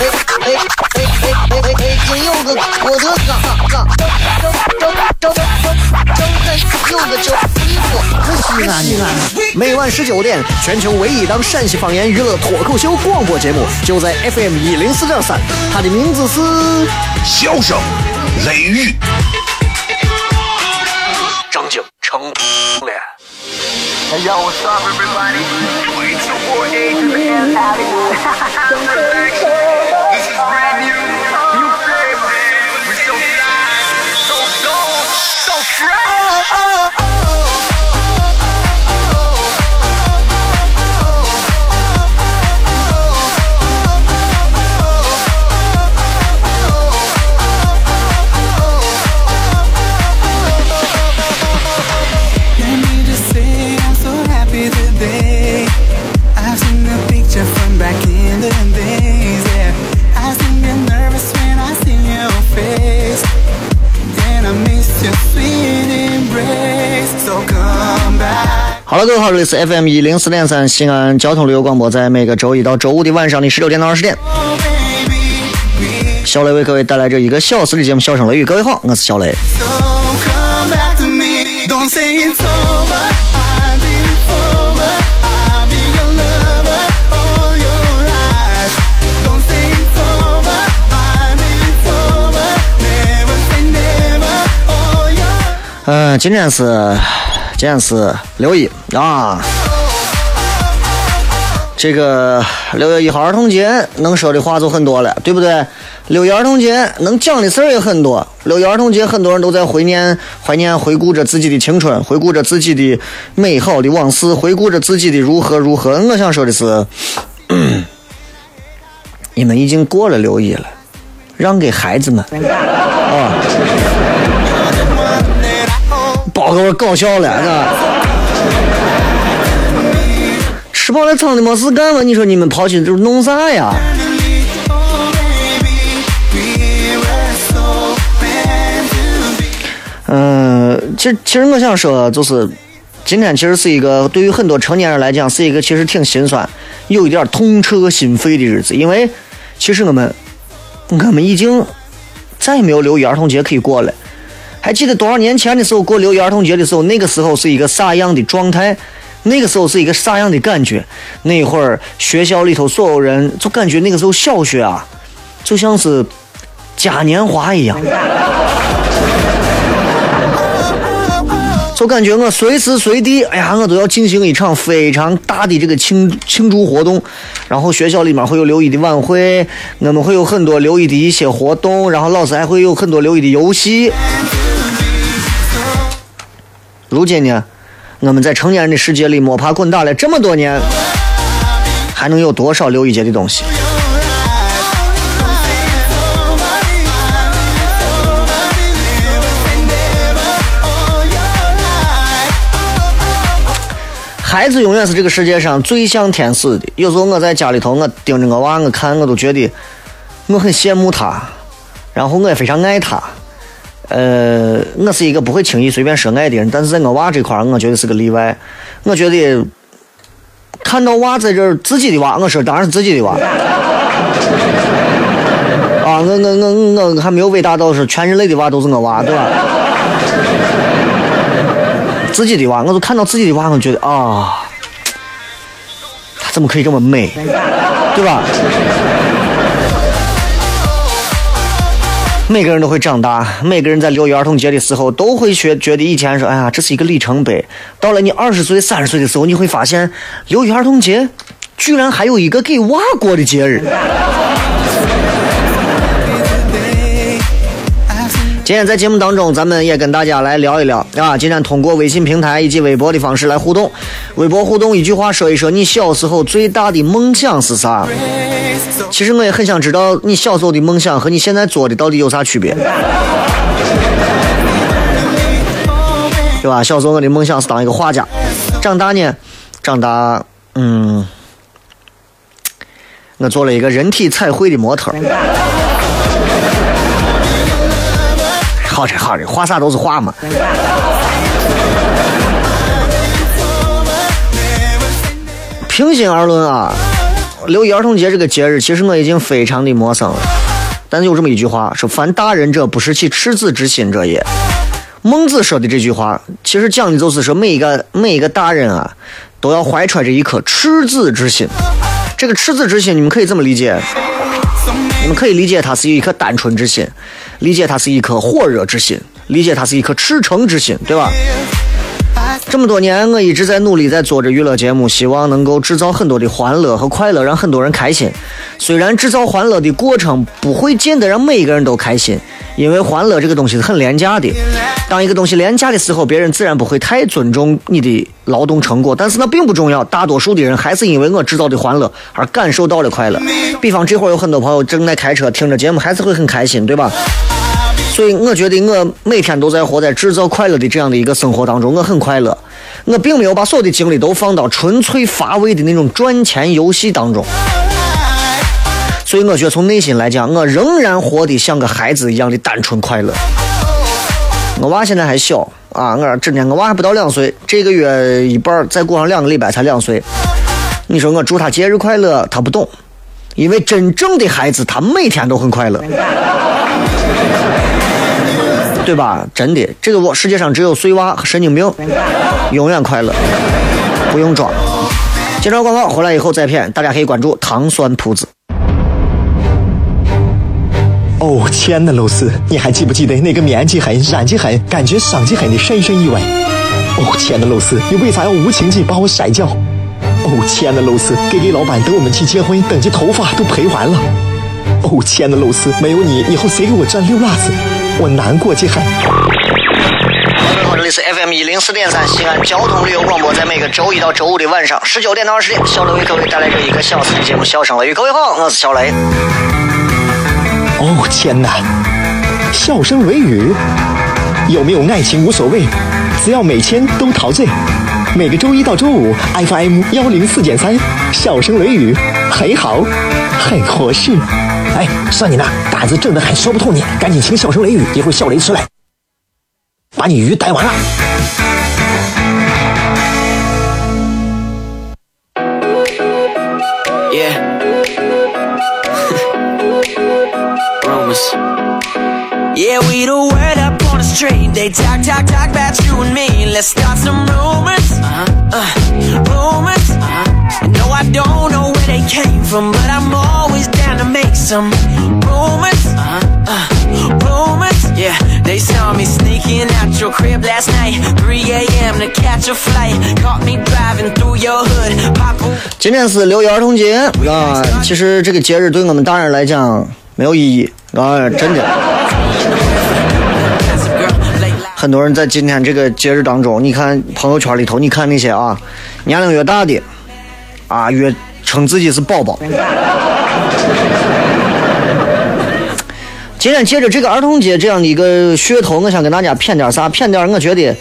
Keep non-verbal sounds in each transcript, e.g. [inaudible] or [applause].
哎哎哎！北京有个火车岗岗，正正正正正有个叫衣服，是西安的。每晚十九点，全球唯一档陕西方言娱乐脱口秀广播节目，就在 FM 一零四点三。它的名字是《笑声雷雨》，张景成脸。Hey yo, what's up, everybody? 好了，各位好，这里是 FM 一零四点三西安交通旅游广播，在每个周一到周五的晚上的十六点到二十点，小雷为各位带来这一个小时的节目《笑声雷雨》。各位好，我是小雷。嗯，今天是。今天是六一啊，这个六月一号儿童节能说的话就很多了，对不对？六一儿童节能讲的事儿也很多。六一儿童节很多人都在怀念、怀念、回顾着自己的青春，回顾着自己的美好的往事，回顾着自己的如何如何。我想说的是，你们已经过了六一了，让给孩子们啊。包给我搞笑了，吃饱了撑的没事干嘛？你说你们跑去就是弄啥呀？嗯，其实其实我想说，就是今天其实是一个对于很多成年人来讲是一个其实挺心酸、有一点痛彻心扉的日子，因为其实我们我们已经再也没有六一儿童节可以过了。还记得多少年前的时候过六一儿童节的时候，那个时候是一个啥样的状态？那个时候是一个啥样的感觉？那会儿学校里头所有人就感觉那个时候小学啊，就像是嘉年华一样，就感觉我随时随地，哎呀，我都要进行一场非常大的这个庆庆祝活动。然后学校里面会有六一的晚会，我们会有很多六一的一些活动，然后老师还会有很多六一的游戏。如今呢，我们在成年人的世界里摸爬滚打了这么多年，还能有多少六一节的东西？孩子永远是这个世界上最像天使的。有时候我在家里头，我盯着我娃，我看我都觉得我很羡慕他，然后我也非常爱他。呃，我是一个不会轻易随便说爱的人，但是在我娃这块，我觉得是个例外。我觉得看到娃在这儿，自己的娃，我说当然是自己的娃。啊，我我我我还没有伟大到是全人类的娃都是我娃，对吧？自己的娃，我就看到自己的娃，我觉得啊，他怎么可以这么美，对吧？每个人都会长大，每个人在六一儿童节的时候都会学觉得以前说，哎呀，这是一个里程碑。到了你二十岁、三十岁的时候，你会发现，六一儿童节居然还有一个给娃过的节日。今天在节目当中，咱们也跟大家来聊一聊啊。今天通过微信平台以及微博的方式来互动，微博互动一句话说一说你小时候最大的梦想是啥？其实我也很想知道你小时候的梦想和你现在做的到底有啥区别，对吧？小时候我的梦想是当一个画家，长大呢，长大，嗯，我做了一个人体彩绘的模特好的好的，画啥都是画嘛。平心而论啊，六一儿童节这个节日，其实我已经非常的陌生了。但是有这么一句话，说“凡大人者，不失其赤子之心者也”。孟子说的这句话，其实讲的就是说，每一个每一个大人啊，都要怀揣着一颗赤子之心。这个赤子之心，你们可以这么理解，们可以理解他是一颗单纯之心，理解他是一颗火热之心，理解他是一颗赤诚之心，对吧？这么多年，我一直在努力在做着娱乐节目，希望能够制造很多的欢乐和快乐，让很多人开心。虽然制造欢乐的过程不会见得让每一个人都开心，因为欢乐这个东西是很廉价的。当一个东西廉价的时候，别人自然不会太尊重你的劳动成果。但是那并不重要，大多数的人还是因为我制造的欢乐而感受到了快乐。比方这会儿有很多朋友正在开车，听着节目还是会很开心，对吧？所以我觉得我每天都在活在制造快乐的这样的一个生活当中，我很快乐。我并没有把所有的精力都放到纯粹乏味的那种赚钱游戏当中。所以我觉得从内心来讲，我仍然活得像个孩子一样的单纯快乐。我娃现在还小啊，我今天我娃还不到两岁，这个月一半再过上两个礼拜才两岁。你说我祝他节日快乐，他不懂，因为真正的孩子他每天都很快乐。对吧？真的，这个我世界上只有碎娃和神经病永远快乐，不用装。介绍广告回来以后再骗，大家可以关注糖酸铺子。哦，亲爱的露丝，你还记不记得那个面积狠、染技狠、感觉伤及狠的深深意外？哦，亲爱的露丝，你为啥要无情地把我甩掉？哦，亲爱的露丝，K K 老板等我们去结婚，等这头发都赔完了。哦，亲爱的露丝，没有你，以后谁给我赚溜辣子？我难过极很。各位好，这里是 FM 一零四点三西安交通旅游广播，在每个周一到周五的晚上十九点到二十点，小雷为各位带来这一个小时的节目《笑声雷》。各位好，我是小雷。哦天哪，笑声雷雨，有没有爱情无所谓，只要每天都陶醉。每个周一到周五，FM 幺零四点三，笑声雷雨，很好，很合适。哎，算你那胆子正的很，说不透你，赶紧请笑声雷雨，一会儿笑雷出来，把你鱼逮完了。Up on the street. They talk, talk, talk about you and me. Let's start some rumors. Uh-huh. Uh, rumors. Uh-huh. No, I don't know where they came from, but I'm always down to make some rumors. Uh-huh. Uh, rumors. Yeah, they saw me sneaking out your crib last night. 3 a.m. to catch a flight. Caught me driving through your hood. Pop 今天是六一儿童节啊，其实这个节日对我们大人来讲没有意义啊，真的。很多人在今天这个节日当中，你看朋友圈里头，你看那些啊，年龄越大的啊，越称自己是宝宝。今天借着这个儿童节这样的一个噱头，我想跟大家谝点啥？谝点我觉得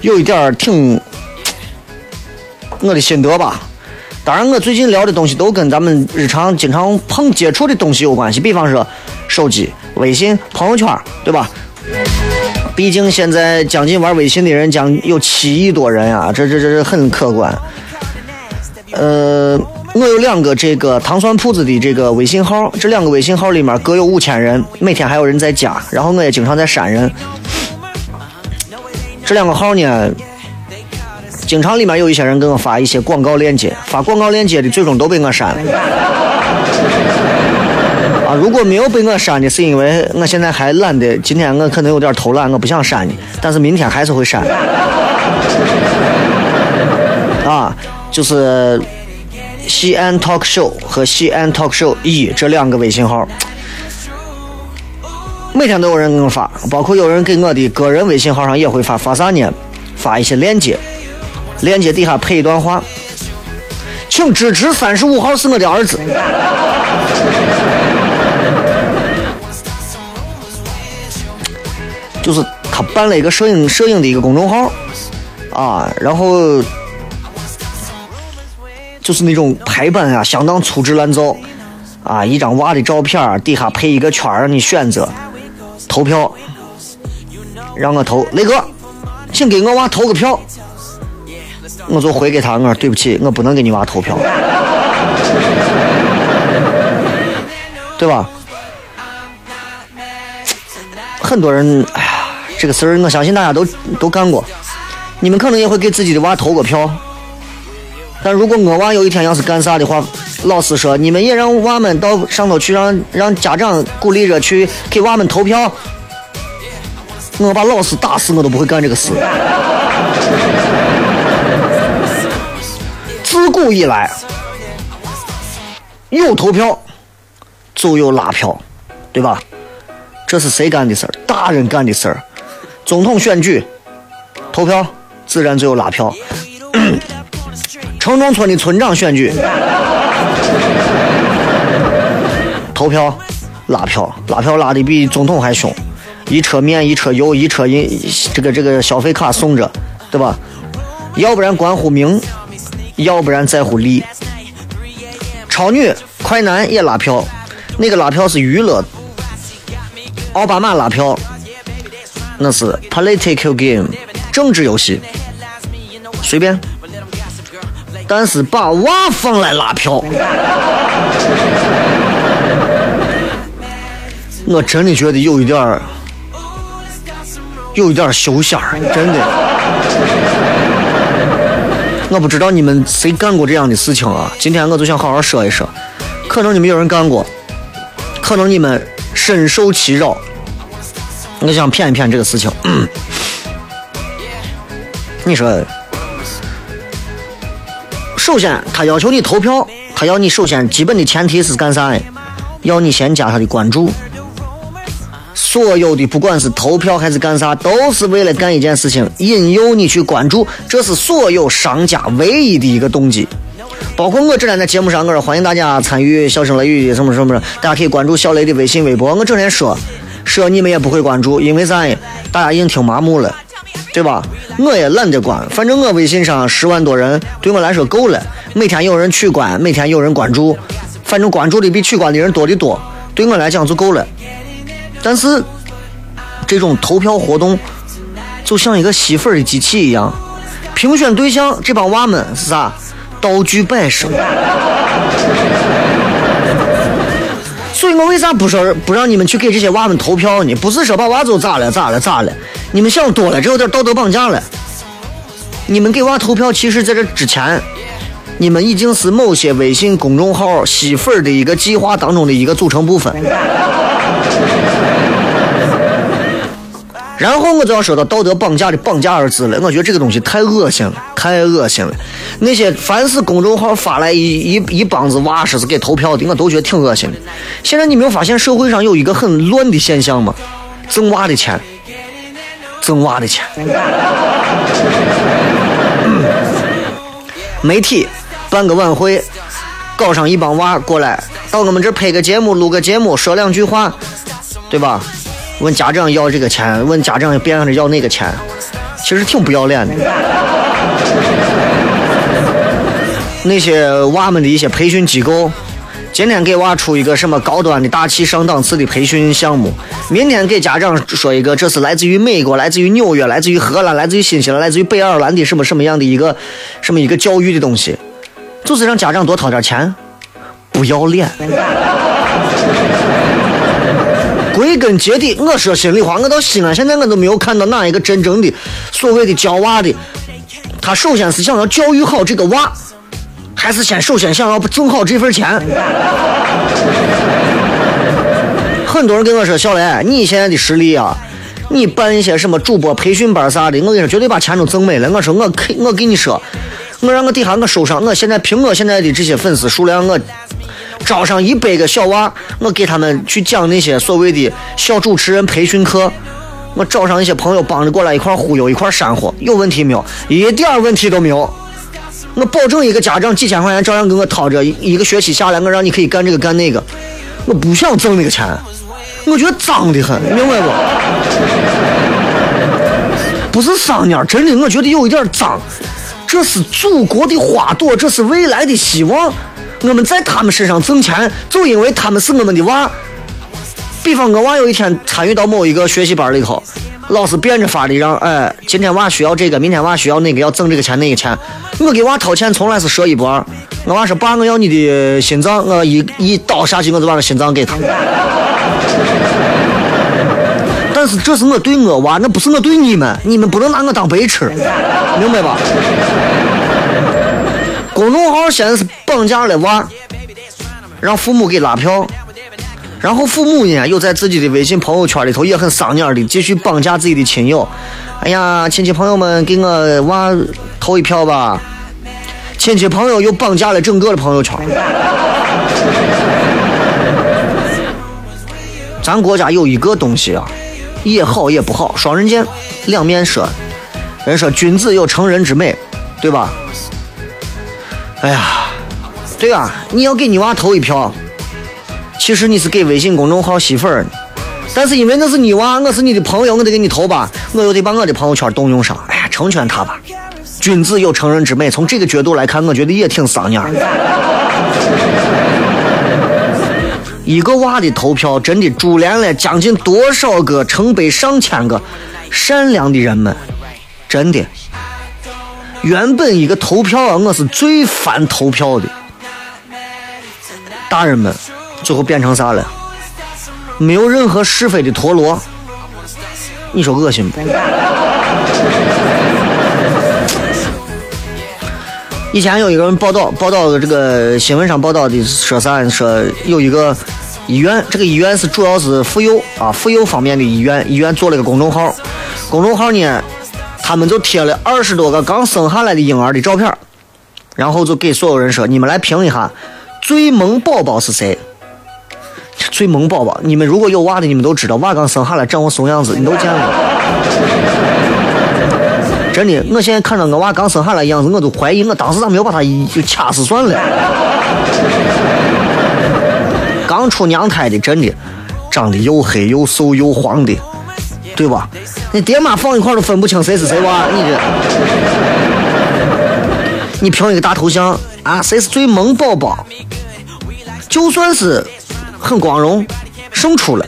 有一点挺我的心得吧。当然，我最近聊的东西都跟咱们日常经常碰接触的东西有关系，比方说手机、微信、朋友圈，对吧？毕竟现在将近玩微信的人将有七亿多人啊，这这这这很可观。呃，我有两个这个糖酸铺子的这个微信号，这两个微信号里面各有五千人，每天还有人在加，然后我也经常在删人。这两个号呢，经常里面有一些人给我发一些广告链接，发广告链接的最终都被我删了。啊，如果没有被我删的，是因为我现在还懒得，今天我可能有点偷懒，我不想删你，但是明天还是会删。[laughs] 啊，就是西安 Talk Show 和西安 Talk Show 一这两个微信号，每天都有人给我发，包括有人给我的个人微信号上也会发，发啥呢？发一些链接，链接底下配一段话，请支持三十五号是我的儿子。就是他办了一个摄影摄影的一个公众号，啊，然后就是那种排版啊，相当粗制滥造啊，一张娃的照片底下配一个圈让你选择投票，让我投雷哥，请给我娃投个票。我就回给他，我说对不起，我不能给你娃投票，对吧？很多人，哎，这个事儿我相信大家都都干过，你们可能也会给自己的娃投过票。但如果我娃有一天要是干啥的话，老师说你们也让娃们到上头去，让让家长鼓励着去给娃们投票，我把老师打死我都不会干这个事。自古以来，有投票就有拉票，对吧？这是谁干的事儿？大人干的事儿。总统选举，投票自然就有拉票。城中村的村长选举，投票拉票，拉票拉的比总统还凶，一车面一车油一车银，这个这个消费卡送着，对吧？要不然关乎名，要不然在乎利。超女、快男也拉票，那个拉票是娱乐，奥巴马拉票那是 political game，政治游戏，随便。但是把娃放来拉票，[laughs] 我真的觉得有一点儿，有一点儿羞仙儿，真的。我不知道你们谁干过这样的事情啊？今天我就想好好说一说，可能你们有人干过，可能你们深受其扰。我想骗一骗这个事情。你说，首先他要求你投票，他要你首先基本的前提是干啥呀？要你先加他的关注。所有的不管是投票还是干啥，都是为了干一件事情，引诱你去关注，这是所有商家唯一的一个动机。包括我这两天节目上，我说欢迎大家参与小声雷雨什么什么，大家可以关注小雷的微信、微博。我整天说，说你们也不会关注，因为啥呀？大家已经听麻木了，对吧？我也懒得管，反正我微信上十万多人，对我来说够了。每天有人取关，每天有人关注，反正关注的比取关的人多的多，对我来讲就够了。但是这种投票活动就像一个吸粉的机器一样，评选对象这帮娃们是啥？道具摆设。所以我为啥不说不让你们去给这些娃们投票呢？不是说把娃都咋了咋了咋了？你们想多了，这有点道德绑架了。你们给娃投票，其实在这之前，你们已经是某些微信公众号吸粉的一个计划当中的一个组成部分。然后我就要说到道德绑架的“绑架”二字了，我觉得这个东西太恶心了，太恶心了。那些凡是公众号发来一一一帮子娃说是给投票的，我都觉得挺恶心的。现在你没有发现社会上有一个很乱的现象吗？挣娃的钱，挣娃的钱。媒体办个晚会，搞上一帮娃过来，到我们这拍个节目、录个节目、说两句话，对吧？问家长要这个钱，问家长边上的要那个钱，其实挺不要脸的。那些娃们的一些培训机构，今天给娃出一个什么高端的大气上档次的培训项目，明天给家长说一个这是来自于美国、来自于纽约、来自于荷兰、来自于新西兰、来自于北爱尔兰的什么什么样的一个什么一个教育的东西，就是让家长多掏点钱，不要脸。归根结底，我说心里话，我到西安现在我都没有看到哪一个真正的所谓的教娃的，他首先是想要教育好这个娃，还是先首先想要挣好这份钱？很多人跟我说，小雷，你现在的实力啊，你办一些什么主播培训班啥的，我跟你说绝对把钱都挣没了。我说我肯，我跟你说，我让我底下我收上，我现在凭我现在的这些粉丝数量，我。招上一百个小娃，我给他们去讲那些所谓的小主持人培训课。我找上一些朋友帮着过来一块忽悠，一块煽火，有问题没有？一点问题都没有。我保证一个家长几千块钱照样给我掏着，一个学期下来，我让你可以干这个干那个。我不想挣那个钱，我觉得脏的很，明白不？不是商家，真的，我觉得有一点脏。这是祖国的花朵，这是未来的希望。我们在他们身上挣钱，就因为他们是我们的娃。比方我娃有一天参与到某一个学习班里头，老师变着法的让，哎，今天娃需要这个，明天娃需要那个，要挣这个钱那个钱。我给娃掏钱从来是说一不二。我娃说爸，我要你的心脏，我一一刀下去我就把这心脏给他。但是这是我对我娃，那不是我对你们，你们不能拿我当白痴，明白吧？[laughs] 公众号现在是绑架了娃，让父母给拉票，然后父母呢又在自己的微信朋友圈里头也很丧眼的继续绑架自己的亲友。哎呀，亲戚朋友们给我娃投一票吧！亲戚朋友又绑架了整个的朋友圈。咱国家有一个东西啊，也好也不好，双刃剑，两面说。人说君子有成人之美，对吧？哎呀，对啊，你要给你娃投一票，其实你是给微信公众号吸粉儿，但是因为那是你娃，我是你的朋友，我得给你投吧，我又得把我的朋友圈动用上，哎呀，成全他吧。君子有成人之美，从这个角度来看，我觉得也挺丧眼儿。一个娃的投票，真的株连了将近多少个成百上千个善良的人们，真的。原本一个投票啊，我是最烦投票的。大人们，最后变成啥了？没有任何是非的陀螺，你说恶心不？以前有一个人报道，报道这个新闻上报道的说啥？说有一个医院，这个医院是主要是妇幼啊，妇幼方面的医院，医院做了个公众号，公众号呢，他们就贴了二十多个刚生下来的婴儿的照片，然后就给所有人说，你们来评一下，最萌宝宝是谁？最萌宝宝，你们如果有娃的，你们都知道，娃刚生下来长我怂样子，你都见过。真的，我现在看到我娃刚生下来样子，我都怀疑我当时咋没有把他就掐死算了。[laughs] 刚出娘胎的，真的长得又黑又瘦又黄的，对吧？你爹妈放一块都分不清谁是谁娃，你这，你评一个大头像啊，谁是最萌宝宝？就算是很光荣胜出了，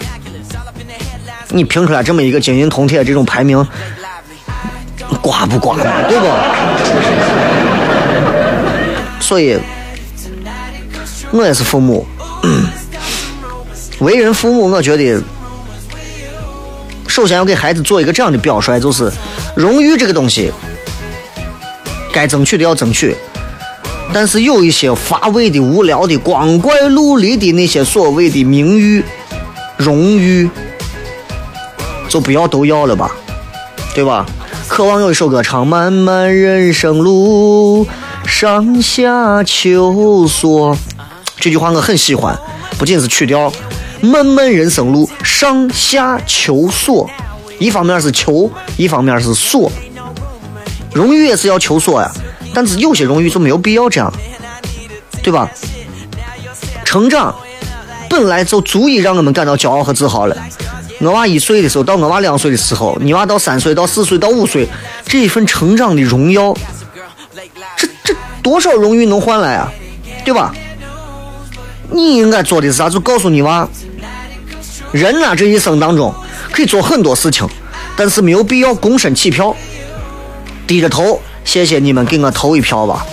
你评出来这么一个金银铜铁这种排名。刮不刮嘛，对不？所以，我也是父母，为人父母，我觉得，首先要给孩子做一个这样的表率，就是荣誉这个东西，该争取的要争取，但是有一些乏味的、无聊的、光怪陆离的那些所谓的名誉、荣誉，就不要都要了吧，对吧？渴望有一首歌唱：漫漫人生路，上下求索。这句话我很喜欢，不仅是曲调。漫漫人生路，上下求索，一方面是求，一方面是索。荣誉也是要求索呀，但是有些荣誉就没有必要这样，对吧？成长本来就足以让我们感到骄傲和自豪了。我娃一岁的时候，到我娃两岁的时候，你娃到三岁、到四岁、到五岁，这一份成长的荣耀，这这多少荣誉能换来啊？对吧？你应该做的是啥？就告诉你娃，人啊，这一生当中可以做很多事情，但是没有必要躬身起票，低着头，谢谢你们给我投一票吧，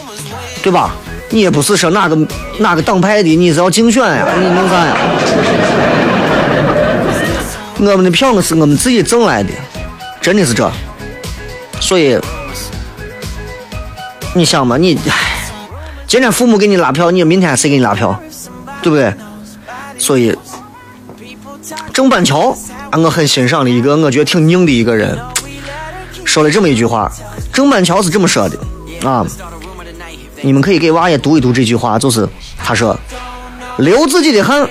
对吧？你也不是说哪个哪个党派的，你是要竞选呀？你弄啥呀？我们的票是我们自己挣来的，真的是这。所以，你想嘛，你今天父母给你拉票，你明天谁给你拉票，对不对？所以，郑板桥啊，我很欣赏的一个，我觉得挺硬的一个人，说了这么一句话。郑板桥是这么说的啊，你们可以给娃也读一读这句话，就是他说：“流自己的汗，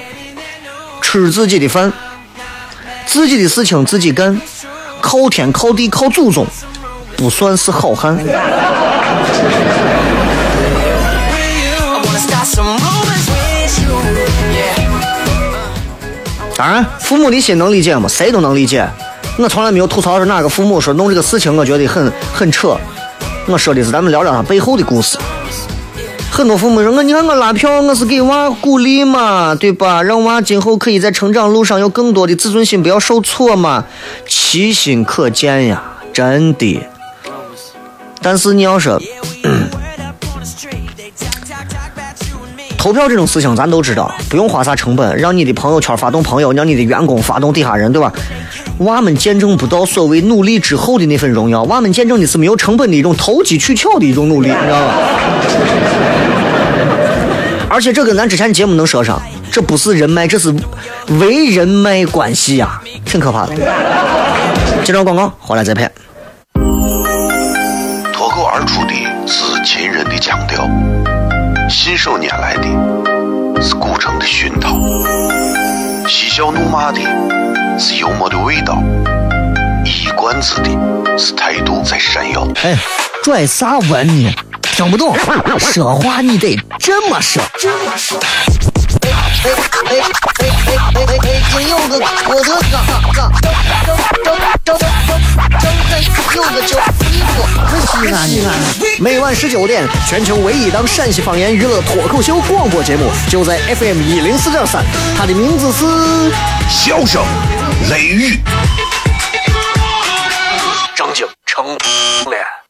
吃自己的饭。”自己的事情自己干，靠天靠地靠祖宗，不算是好汉。当然，父母的心能理解吗？谁都能理解。我从来没有吐槽说哪个父母说弄这个事情，我觉得很很扯。我说的是咱们聊聊他背后的故事。很多父母说我，你看我拉票，我是给娃鼓励嘛，对吧？让娃今后可以在成长路上有更多的自尊心，不要受挫嘛。其心可见呀，真的。但是你要说 [clears throat] 投票这种事情，咱都知道，不用花啥成本，让你的朋友圈发动朋友，让你的员工发动底下人，对吧？娃们见证不到所谓努力之后的那份荣耀，娃们见证的是没有成本的一种投机取巧的一种努力，你知道吧？而且这跟咱之前节目能说上，这不是人脉，这是为人脉关系呀，挺可怕的。接着广告，回来再拍。脱口而出的是秦人的腔调，信手拈来的是古城的熏陶，嬉笑怒骂的是幽默的味道，一冠子的是态度在闪耀。哎，拽啥文呢？听不懂，说话你得这么说。哎哎哎哎哎哎哎！北京有个我的嘎嘎，正正正正正在有个叫衣服，可西安西安。每晚十九点，全球唯一档陕西方言娱乐脱口秀广播节目，就在 FM 一零四点三，它的名字是笑声雷雨，正经成脸。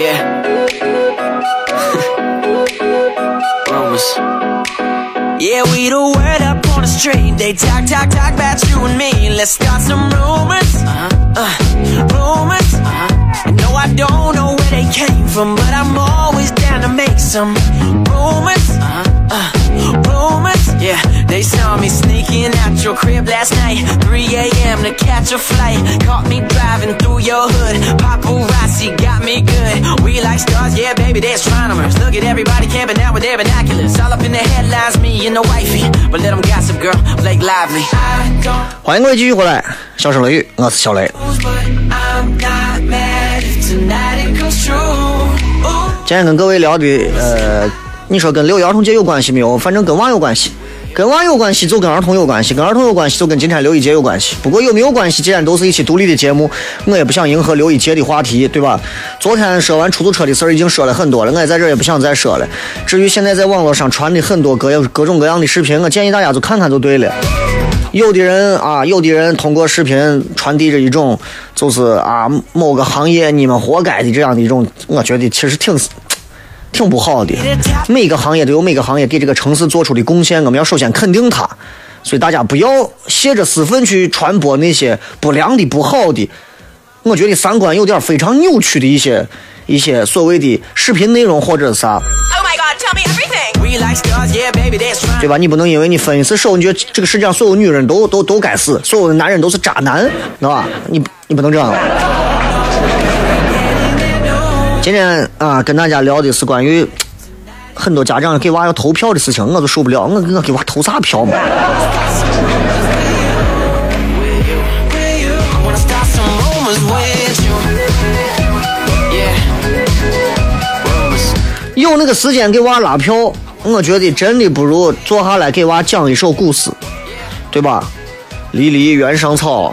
Yeah. [laughs] Rumors. Yeah, we the word up on the street. They talk, talk, talk about you and me. Let's start some rumors. Uh-huh. Uh, rumors. Uh-huh. No, I don't know where they came from, but I'm always down to make some saw me sneaking out your crib last night. 3 a.m. to catch a flight. Caught me driving through your hood. Paparazzi got me good. We like stars, yeah, baby, they're astronomers. Look at everybody camping out with their binoculars. All up in the headlines, me and the wifey. But let them gossip, girl, Blake Lively. I don't 欢迎各位继续回来，笑声雷雨，我是小雷。今天跟各位聊的，呃，你说跟六一儿童节有关系没有？反正跟娃有关系，跟娃有关系就跟儿童有关系，跟儿童有关系就跟今天刘一杰有关系。不过有没有关系，既然都是一期独立的节目，我也不想迎合刘一杰的话题，对吧？昨天说完出租车的事儿已经说了很多了，我也在这也不想再说了。至于现在在网络上传的很多各样各种各样的视频，我建议大家就看看就对了。有的人啊，有的人通过视频传递着一种，就是啊某个行业你们活该的这样的一种，我觉得其实挺挺不好的。每个行业都有每个行业给这个城市做出的贡献，我们要首先肯定它。所以大家不要借着私愤去传播那些不良的、不好的，我觉得三观有点非常扭曲的一些一些所谓的视频内容或者是啥。Oh my god, tell me everything. We like stars, yeah, baby, they're astronomers. 对吧？你不能因为你分一次手，你觉得这个世界上所有女人都都都该死，所有的男人都是渣男，知道吧？你你不能这样。今天啊，跟大家聊的是关于很多家长给娃要投票的事情，我都受不了。我我给娃投啥票嘛？有那个时间给娃拉票，我觉得真的不如坐下来给娃讲一首古诗，对吧？离离原上草，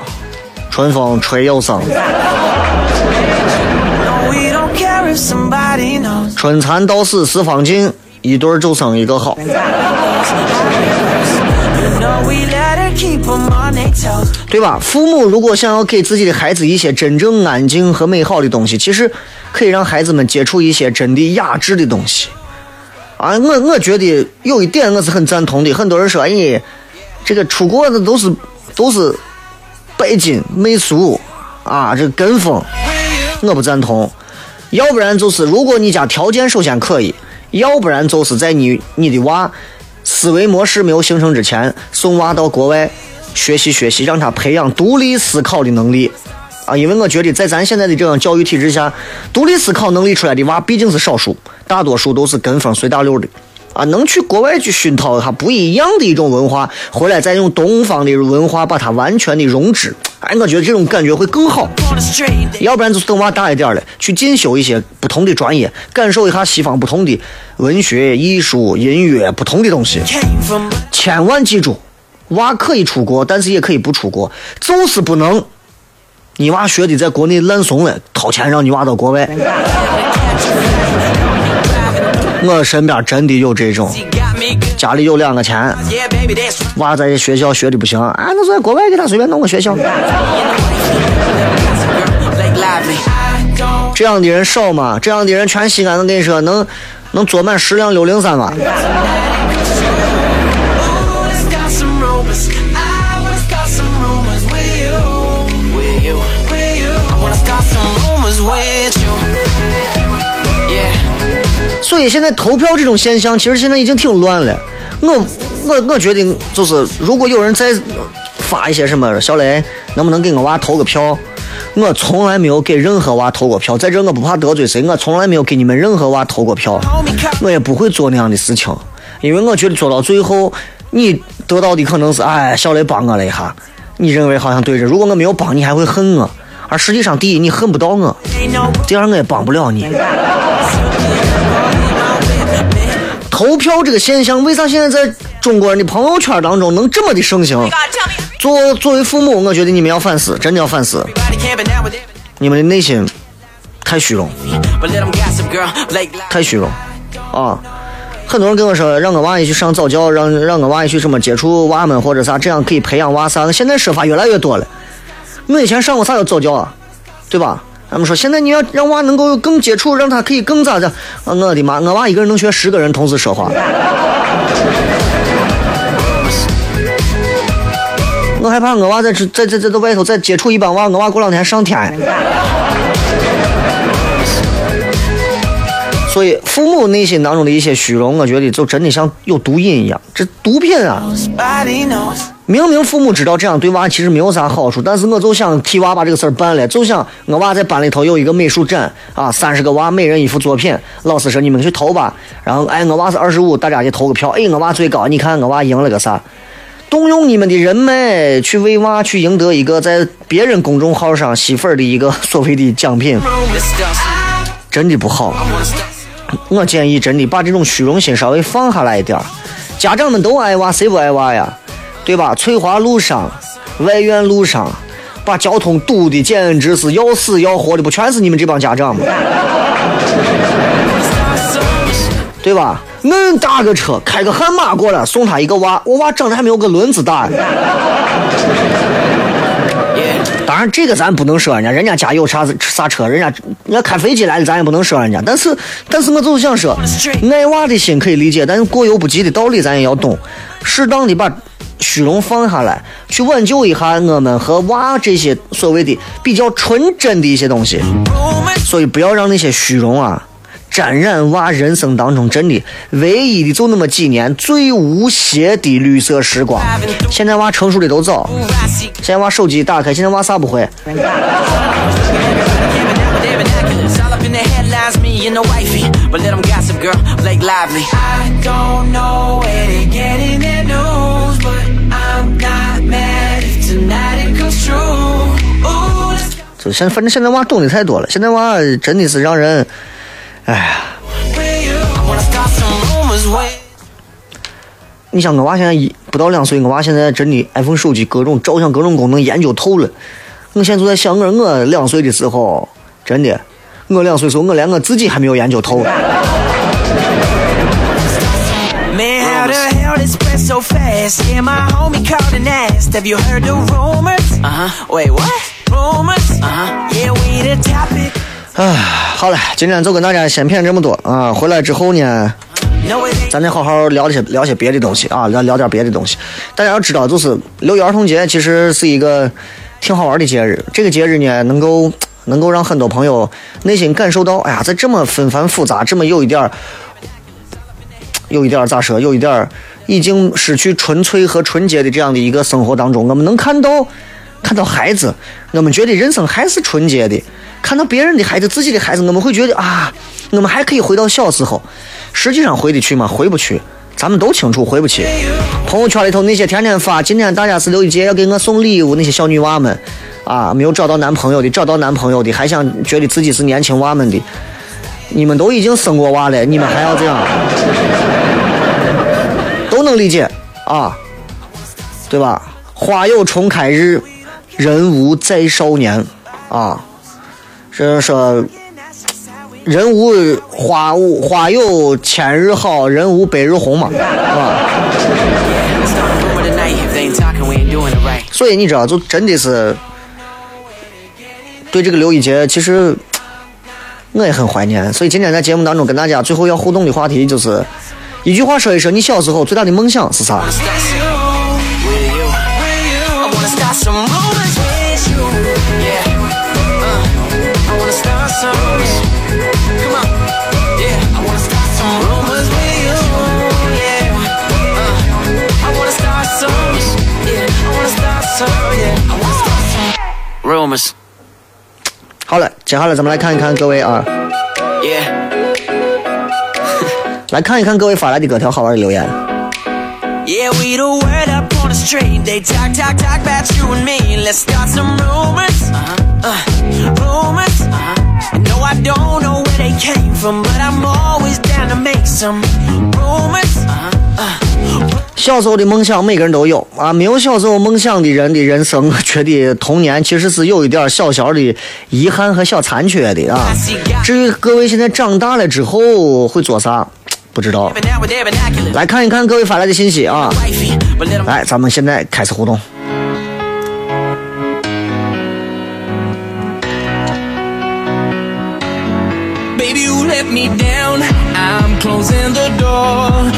春风吹又生。春蚕到死丝方尽，一对儿就生一个好。对吧？父母如果想要给自己的孩子一些真正安静和美好的东西，其实可以让孩子们接触一些真的雅致的东西。啊，我我觉得有一点我是很赞同的。很多人说，哎，这个出国的都是都是拜金媚俗啊，这跟风，我不赞同。要不然就是，如果你家条件首先可以，要不然就是在你你的娃思维模式没有形成之前，送娃到国外学习学习，让他培养独立思考的能力啊！因为我觉得在咱现在的这样教育体制下，独立思考能力出来的娃毕竟是少数，大多数都是跟风随大流的。啊，能去国外去熏陶一下不一样的一种文化，回来再用东方的文化把它完全的融植，哎，我觉得这种感觉会更好。要不然就是等娃大一点了，去进修一些不同的专业，感受一下西方不同的文学、艺术、音乐不同的东西。千万记住，娃可以出国，但是也可以不出国，就是不能你娃学的在国内烂怂了，掏钱让你娃到国外。我身边真的有这种.家里有两个钱.娃在学校学的不行，啊，那就在国外给他随便弄个学校。这样的人少吗？这样的人全西安，我跟你说，能能坐满十辆六零三吗？所以现在投票这种现象，其实现在已经挺乱了。我我我觉得就是，如果有人再发一些什么，小雷能不能给我娃投个票？我从来没有给任何娃投过票，在这我不怕得罪谁，我从来没有给你们任何娃投过票，我也不会做那样的事情，因为我觉得做到最后，你得到的可能是哎，小雷帮我了一下，你认为好像对着，如果我没有帮你，还会恨我，而实际上第一你恨不到我，第二我也帮不了你。投票这个现象，为啥现在在中国人的朋友圈当中能这么的盛行？作作为父母，我觉得你们要反思，真的要反思，你们的内心太虚荣，太虚荣啊！很多人跟我说，让我娃也去上早教，让让我娃也去什么接触娃们或者啥，这样可以培养娃啥。现在说法越来越多了。我以前上过啥叫早教啊，对吧？他们说现在你要让娃能够更接触，让他可以更咋的？啊，我的妈！我娃一个人能学十个人同时说话。[laughs] 我害怕我娃在这在在在在外头再接触一帮娃，我娃过两天上天。所以父母内心当中的一些虚荣，我觉得就真的像有毒瘾一样，这毒品啊！明明父母知道这样对娃其实没有啥好处，但是我就想替娃把这个事儿办了，就想我娃在班里头有一个美术展啊，三十个娃每人一幅作品，老师说你们去投吧，然后哎我娃是二十五，大家去投个票，哎我娃最高，你看我娃赢了个啥？动用你们的人脉去为娃去赢得一个在别人公众号上吸粉的一个所谓的奖品，真的不好。我建议真的把这种虚荣心稍微放下来一点儿。家长们都爱娃，谁不爱娃呀？对吧？翠华路上、外院路上，把交通堵的简直是要死要活的，不全是你们这帮家长吗？[laughs] 对吧？恁大个车开个悍马过来送他一个娃，我娃长得还没有个轮子大呢。[laughs] 当然，这个咱不能说人家，人家家有啥啥车，人家人家开飞机来的，咱也不能说人家。但是，但是我就是想说，爱娃的心可以理解，但是过犹不及的道理咱也要懂，适当的把虚荣放下来，去挽救一下我们和娃这些所谓的比较纯真的一些东西。所以不要让那些虚荣啊，沾染娃人生当中真的唯一的就那么几年最无邪的绿色时光。现在娃成熟的都早，现在娃手机一打开，现在娃啥不会？现反正现在娃懂得太多了，现在娃真的是让人，哎呀.你想我娃现在一不到两岁，我娃现在真的 iPhone 手机各种照相各种功能研究透了。我现在就在想，我我两岁的时候，真的，我两岁时候我连我自己还没有研究透。Uh? Uh 好了，今天就跟大家先谝这么多啊。回来之后呢.咱再好好聊些聊些别的东西啊，聊聊点别的东西。大家要知道，就是六一儿童节其实是一个挺好玩的节日。这个节日呢，能够能够让很多朋友内心感受到，哎呀，在这么纷繁复杂、这么有一点儿有一点儿咋说，有一点儿已经失去纯粹和纯洁的这样的一个生活当中，我们能看到看到孩子，我们觉得人生还是纯洁的；看到别人的孩子、自己的孩子，我们会觉得啊，我们还可以回到小时候。实际上回得去吗？回不去。咱们都清楚回不去。朋友圈里头那些天天发今天大家是六一节要给我送礼物那些小女娃们，啊，没有找到男朋友的，找到男朋友的，还想觉得自己是年轻娃们的，你们都已经生过娃了，你们还要这样？都能理解啊，对吧？花有重开日，人无再少年。啊，是说人无花无花有千日好，人无百日红嘛，啊。Start a rumor tonight. If they ain't talking, we ain't doing it right. 所以你知道，就真的是对这个刘一杰，其实我也很怀念。所以今天在节目当中跟大家最后要互动的话题就是一句话说一说你小时候最大的梦想是啥？some rumors. 好了，接下来咱们来看一看各位啊， Yeah. 来看一看各位发来的各条好玩的留言。 Yeah, [laughs] we the word up on the street. They talk, talk, talk about you and me. Let's start some rumors. Uh-huh. Uh, rumors. Uh-huh. No, I don't know where they came from, but I'm always down to make some rumors. Uh-huh. Uh, 小时候的梦想每个人都有啊，没有小时候梦想的人的人生，我觉得童年其实是有一点小小的遗憾和小残缺的啊。至于各位现在长大了之后会做啥，不知道。来看一看各位发来的信息啊。来，咱们现在开始互动。Baby, you let me down. I'm closing the door.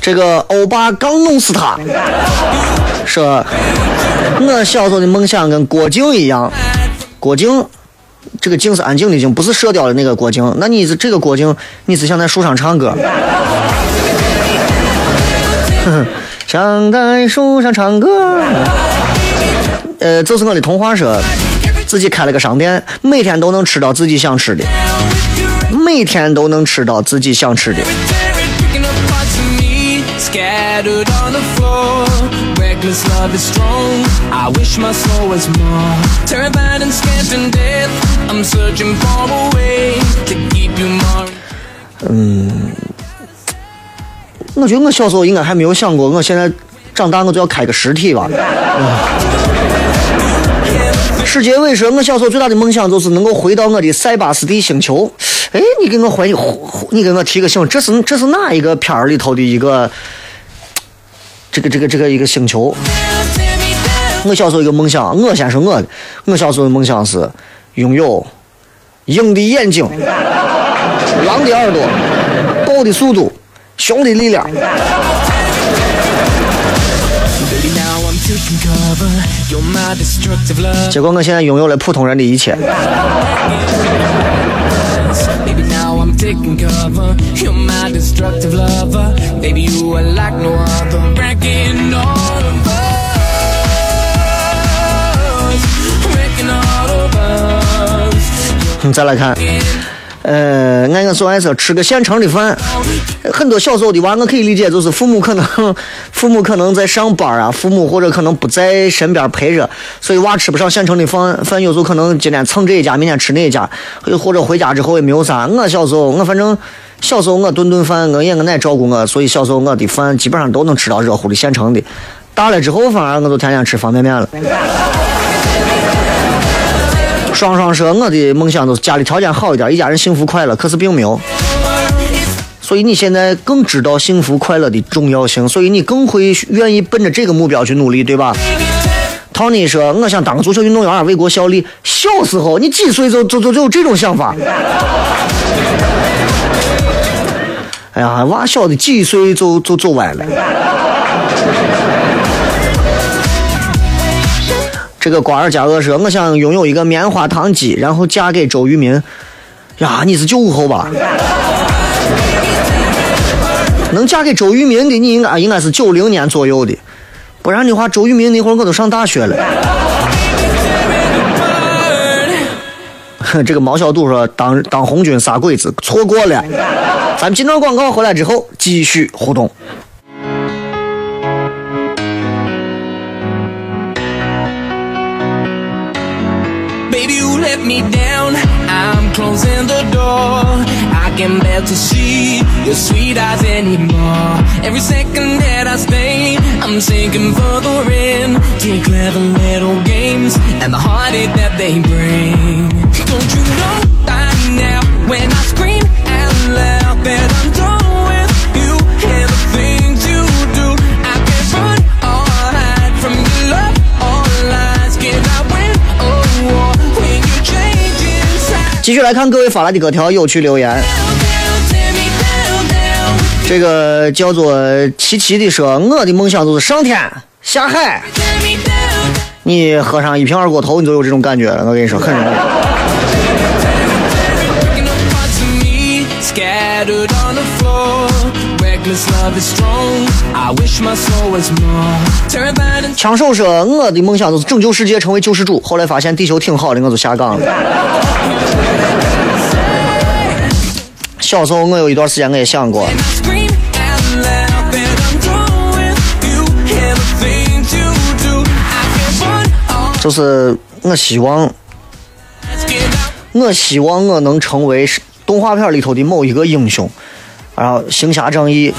这个欧巴刚弄死他，说我小时候的梦想跟郭靖一样，郭靖。这个靖是安静的静，不是射雕的那个郭靖。那你是这个郭靖，你是想在树上唱歌？[laughs] 想在树上唱歌。呃，就是我的同话说，自己开了个商店，每天都能吃到自己想吃的，每天都能吃到自己想吃的。Tear 我觉得我小时候应该还没有想过，我现在长大我就要开个实体吧。[laughs] 世界伟说，我小时候最大的梦想就是能够回到我的塞巴斯蒂星球。哎，你给我回，你给我提个醒，这是这是哪一个片儿里头的一个这个这个这个一个星球？我小时候一个梦想，我先说我的，我小时候的梦想是拥有鹰的眼睛、狼的耳朵、豹的速度、兄弟力量。结果我现在拥有了普通人的一切。你再来看，呃，按我说来说，吃个现成的饭，很多小时候的娃，我可以理解，就是父母可能 [laughs] 父母可能在上班啊，父母或者可能不在身边陪着，所以娃吃不上现成的饭，饭有时候可能今天蹭这一家，明天吃那一家，或者回家之后也没有啥。我小时候，我反正小时候我顿顿饭，我爷我奶照顾我，所以小时候我的饭基本上都能吃到热乎的现成的。大了之后，反而我就天天吃方便面了。双双说：“我的梦想就是家里条件好一点，一家人幸福快乐。可是并没有，所以你现在更知道幸福快乐的重要性，所以你更会愿意奔着这个目标去努力，对吧？”Tony 说：“我想当个足球运动员，为国效力。”小时候，你几岁就就就就有这种想法？哎呀，娃小的几岁就就走歪了。这个瓜尔佳鄂说：“我想拥有一个棉花糖机，然后嫁给周渝民。”呀，你是九五后吧？能嫁给周渝民的，你应该应该是九零年左右的，不然的话，周渝民那会儿我都上大学了。哼，[laughs] 这个毛小杜说：“当当红军杀鬼子，错过了。”咱们进段广告回来之后继续互动。Let me down, I'm closing the door. I can't bear to see your sweet eyes anymore. Every second that I stay, I'm sinking further in to clever little games and the heartache that they bring. Don't you know by now when I 继续来看各位发来的各条有趣留言。这个叫做琪琪的说，我的梦想就是上天下海。你喝上一瓶二锅头，你就有这种感觉了。我跟你说，很容易。枪手说，我的梦想就是拯救世界，成为救世主。后来发现地球挺好的，我就下岗了。小时候我有一段时间我也想过就是我希望.我希望我能成为是动画片里头的某一个英雄，然后行侠仗义。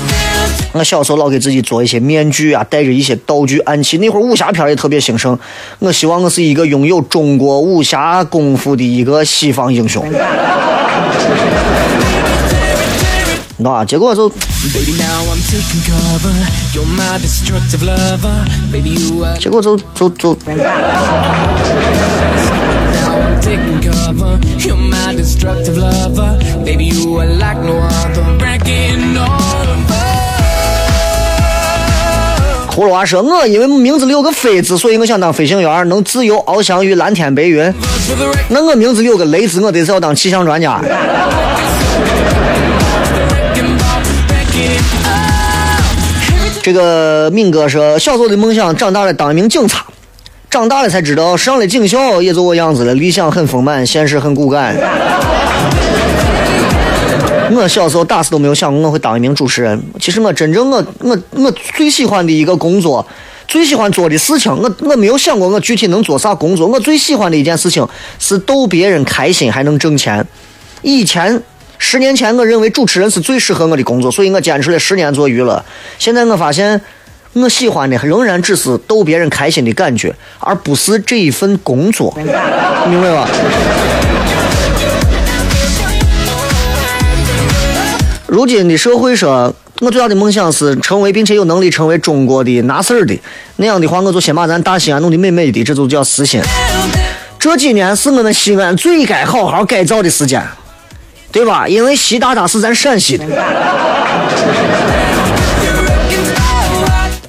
我小时候老给自己做一些面具啊，带着一些道具暗器。那会儿武侠片也特别兴盛，我希望我是一个拥有中国武侠功夫的一个西方英雄。你知道吧？结果就 Baby, now I'm taking cover. You're my destructive lover. Baby, you are 结果就就就.葫芦娃说：“我因为名字里有个飞字，所以我想当飞行员，能自由翱翔于蓝天白云。那我名字里有个雷字，我得是要当气象专家。”这个敏哥说，小时候的梦想，长大了当一名警察。长大了才知道，上了警校也就我样子了。理想很丰满，现实很骨感。[laughs] 我小时候打死都没有想过我会当一名主持人。其实我真正我我我最喜欢的一个工作，最喜欢做的事情，我我没有想过我具体能做啥工作。我最喜欢的一件事情是逗别人开心还能挣钱。以前十年前，我认为主持人是最适合我的工作，所以我坚持了十年做娱乐。现在我发现，我喜欢的仍然只是逗别人开心的感觉，而不是这一份工作，明白吧？如今的社会说，我最大的梦想是成为并且有能力成为中国的拿事儿的。那样的话，我就先把咱大西安弄得美美的，这就叫实心。这几年是我们西安最该好好改造的时间，对吧？因为习大大是咱陕西的。[laughs]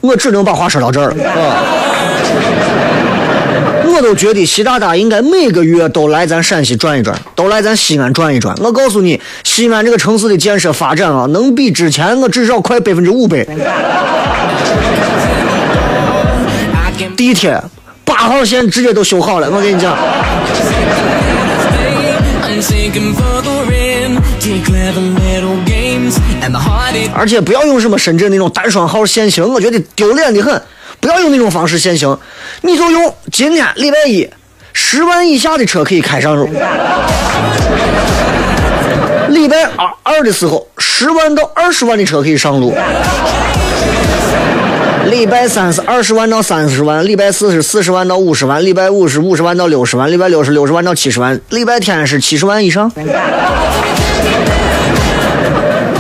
我只能把话说到这儿了。啊我都觉得习大大应该每个月都来咱陕西转一转，都来咱西安转一转。我告诉你，西安这个城市的建设发展啊，能比之前我至少快百分之五百。地铁八号线直接都修好了，我跟你讲。而且不要用什么深圳那种单双号限行，我觉得丢脸的很。不要用那种方式限行，你就用今天礼拜一，十万以下的车可以开上路。礼拜二二的时候，十万到二十万的车可以上路。礼拜三是二十万到三十万，礼拜四是四十万到五十万，礼拜五是五十万到六十万，礼拜六是六十万到七十万，礼拜天是七十万以上。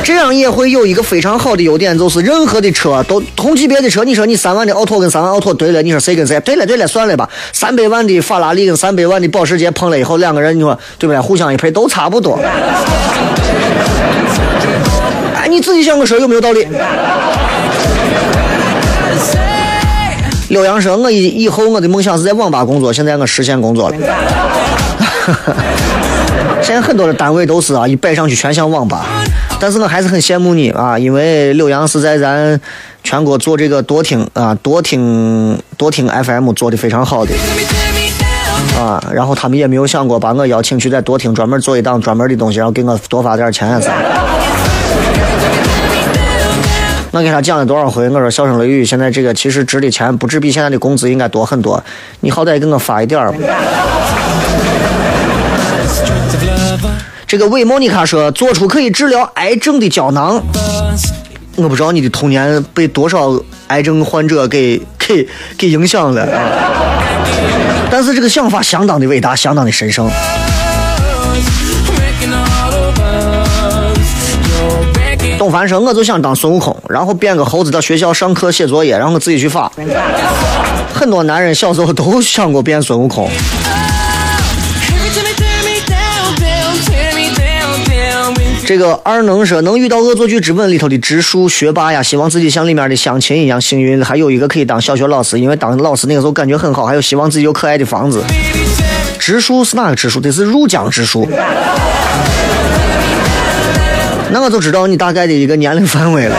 这样也会有一个非常好的优点，就是任何的车都同级别的车，你说你三万的奥拓跟三万奥拓对了，你说谁跟谁？对了对了，算了吧。三百万的法拉利跟三百万的保时捷碰了以后，两个人你说对不对？互相一配都差不多。[laughs] 哎，你自己想个说有没有道理？刘洋说：“我以以后我的梦想是在网吧工作，现在我实现工作了。[laughs] 现在很多的单位都是啊，一摆上去全像网吧，但是我还是很羡慕你啊，因为刘洋是在咱全国做这个多听啊多听多听 FM 做的非常好的啊，然后他们也没有想过把我邀请去在多听专门做一档专门的东西，然后给我多发点钱啊啥。我给他讲了多少回？我说笑声雷雨现在这个其实值的钱不止比现在的工资应该多很多，你好歹给我发一点儿。这个韦莫妮卡说，做出可以治疗癌症的胶囊。我不知道你的童年被多少癌症患者给给给影响了啊！但是这个想法相当的伟大，相当的神圣。董凡说，我就想当孙悟空，然后变个猴子到学校上课写作业，然后我自己去发。很多男人小时候都想过变孙悟空。这个二能说能遇到《恶作剧之吻》里头的直树学霸呀，希望自己像里面的相亲一样幸运。还有一个可以当小学老师，因为当老师那个时候感觉很好，还有希望自己有可爱的房子。直树是哪个直树？得是入江直树。那我就知道你大概的一个年龄范围了。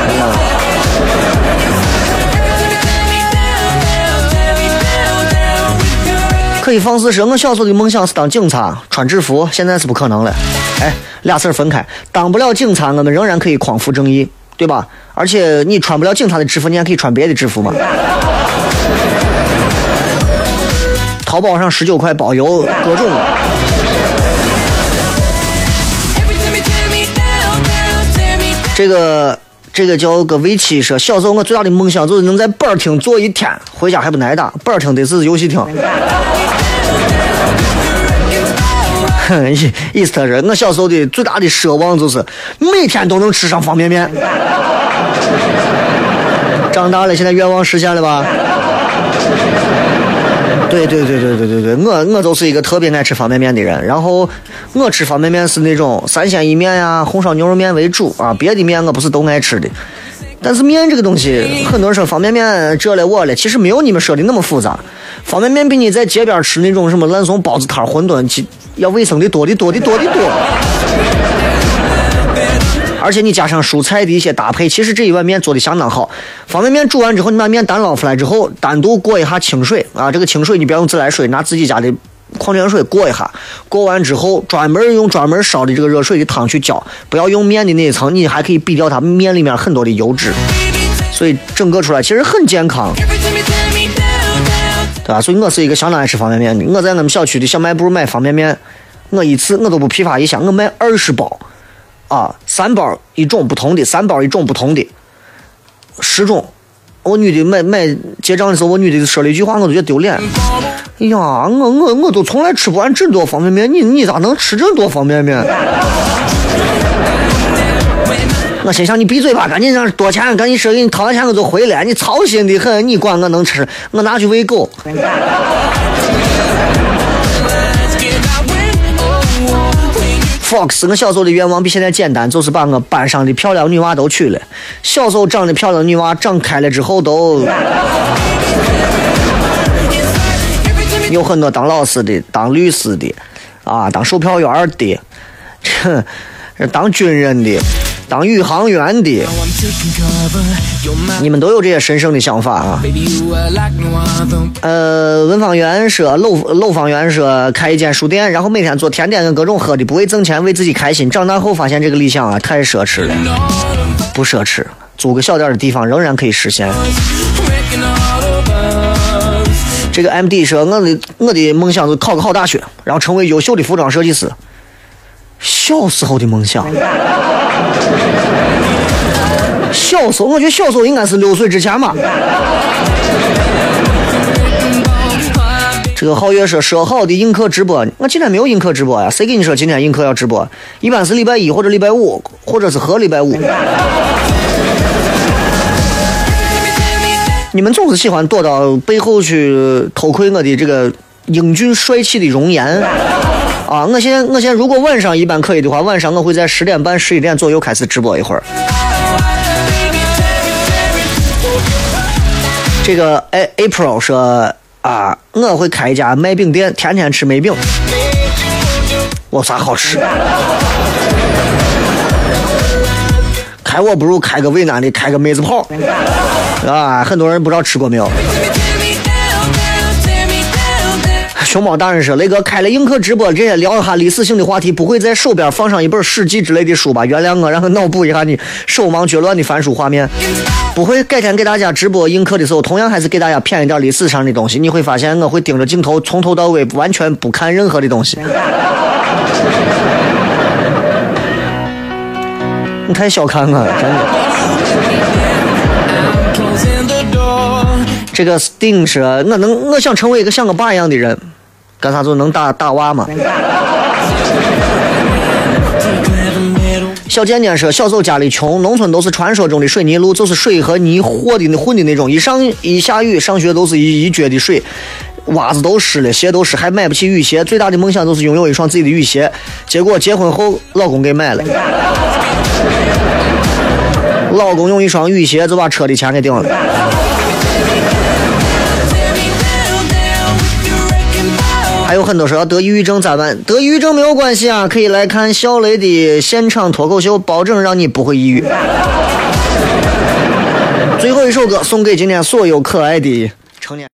可以放肆说，我小时候的梦想是当警察，穿制服，现在是不可能了。哎，俩事儿分开，当不了警察，我们仍然可以匡扶正义，对吧？而且你穿不了警察的制服，你还可以穿别的制服嘛。淘宝上十九块包邮，各种。这个这个叫个围棋说，小时候我最大的梦想就是能在板儿厅坐一天，回家还不挨打。板儿厅得是游戏厅。哼，意意思他说，我小时候的最大的奢望就是每天都能吃上方便面。长大了，现在愿望实现了吧？对对对对对对对，我我就是一个特别爱吃方便面的人。然后我吃方便面是那种三鲜一面呀、红烧牛肉面为主啊，别的面我不是都爱吃的。但是面这个东西，很多人说方便面这了我了，其实没有你们说的那么复杂。方便面比你在街边吃那种什么烂怂包子摊、馄饨，其要卫生的多的多的多的多。而且你加上蔬菜的一些搭配，其实这一碗面做的相当好。方便面煮完之后，你把面单捞出来之后，单独过一下清水啊，这个清水你不要用自来水，拿自己家的矿泉水过一下。过完之后，专门用专门烧的这个热水的汤去浇，不要用面的那一层，你还可以避掉它面里面很多的油脂，所以整个出来其实很健康。Down. 对吧？所以我是一个相当爱吃方便面的。我在我们小区的小卖部买方便面，我一次我都不批发一箱，我卖二十包，啊，三包一种不同的，三包一种不同的，十种。我女的买买结账的时候，我女的说了一句话，我都觉得丢脸。哎呀，我我我都从来吃不完这么多方便面，你你咋能吃这么多方便面？我心想你闭嘴吧，赶紧让多钱，赶紧说给你掏完钱我就回来，你操心的很，你管我能吃，我拿去喂狗。Fox，我小时候的愿望比现在简单，就是把我班上的漂亮女娃都娶了。小时候长得漂亮的女娃长开了之后都有很多当老师的、当律师的，啊，当售票员的，这当军人的，当宇航员的，你们都有这些神圣的想法啊。呃，文方圆说，楼楼方圆说开一间书店，然后每天做甜点跟各种喝的，不为挣钱，为自己开心。长大后发现这个理想啊太奢侈了，不奢侈，租个小点的地方仍然可以实现。这个 MD 说，我的我的梦想就考个好大学，然后成为优秀的服装设计师。小时候的梦想，小时候我觉得小时候应该是六岁之前吧。这个皓月说说好的映客直播，我今天没有映客直播呀，谁跟你说今天映客要直播？一般是礼拜一或者礼拜五，或者是和礼拜五。你们总是喜欢躲到背后去偷窥我的这个英俊帅气的容颜啊！我现在我现在如果晚上一般可以的话，晚上我会在十点半十一点左右开始直播一会儿。这个哎 April 说啊，我会开一家卖饼店，天天吃梅饼。我啥好吃？开我不如开个渭南的，开个妹子炮。啊，很多人不知道吃过没有？熊猫大人说：“雷哥开了映客直播，这些聊一下历史性的话题，不会在手边放上一本《史记》之类的书吧？原谅我，让我脑补一下你手忙脚乱的翻书画面。[laughs] 不会，改天给大家直播映客的时候，同样还是给大家骗一点历史上的东西。你会发现，我会盯着镜头，从头到尾完全不看任何的东西。你太小看我了，真的。这个 Sting 是，我能，我想成为一个像个爸一样的人，干啥就能打打娃嘛。小贱贱说，小时候家里穷，农村都是传说中的水泥路，就是水和泥和的混的那种，一上一下雨，上学都是一一脚的水，袜子都湿了，鞋都湿，还买不起雨鞋。最大的梦想就是拥有一双自己的雨鞋，结果结婚后老公给买了，老公用一双雨鞋就把车的钱给顶了。还有很多说要得抑郁症咋办？得抑郁症没有关系啊，可以来看小雷的现场脱口秀，保证让你不会抑郁。最后一首歌送给今天所有可爱的成年。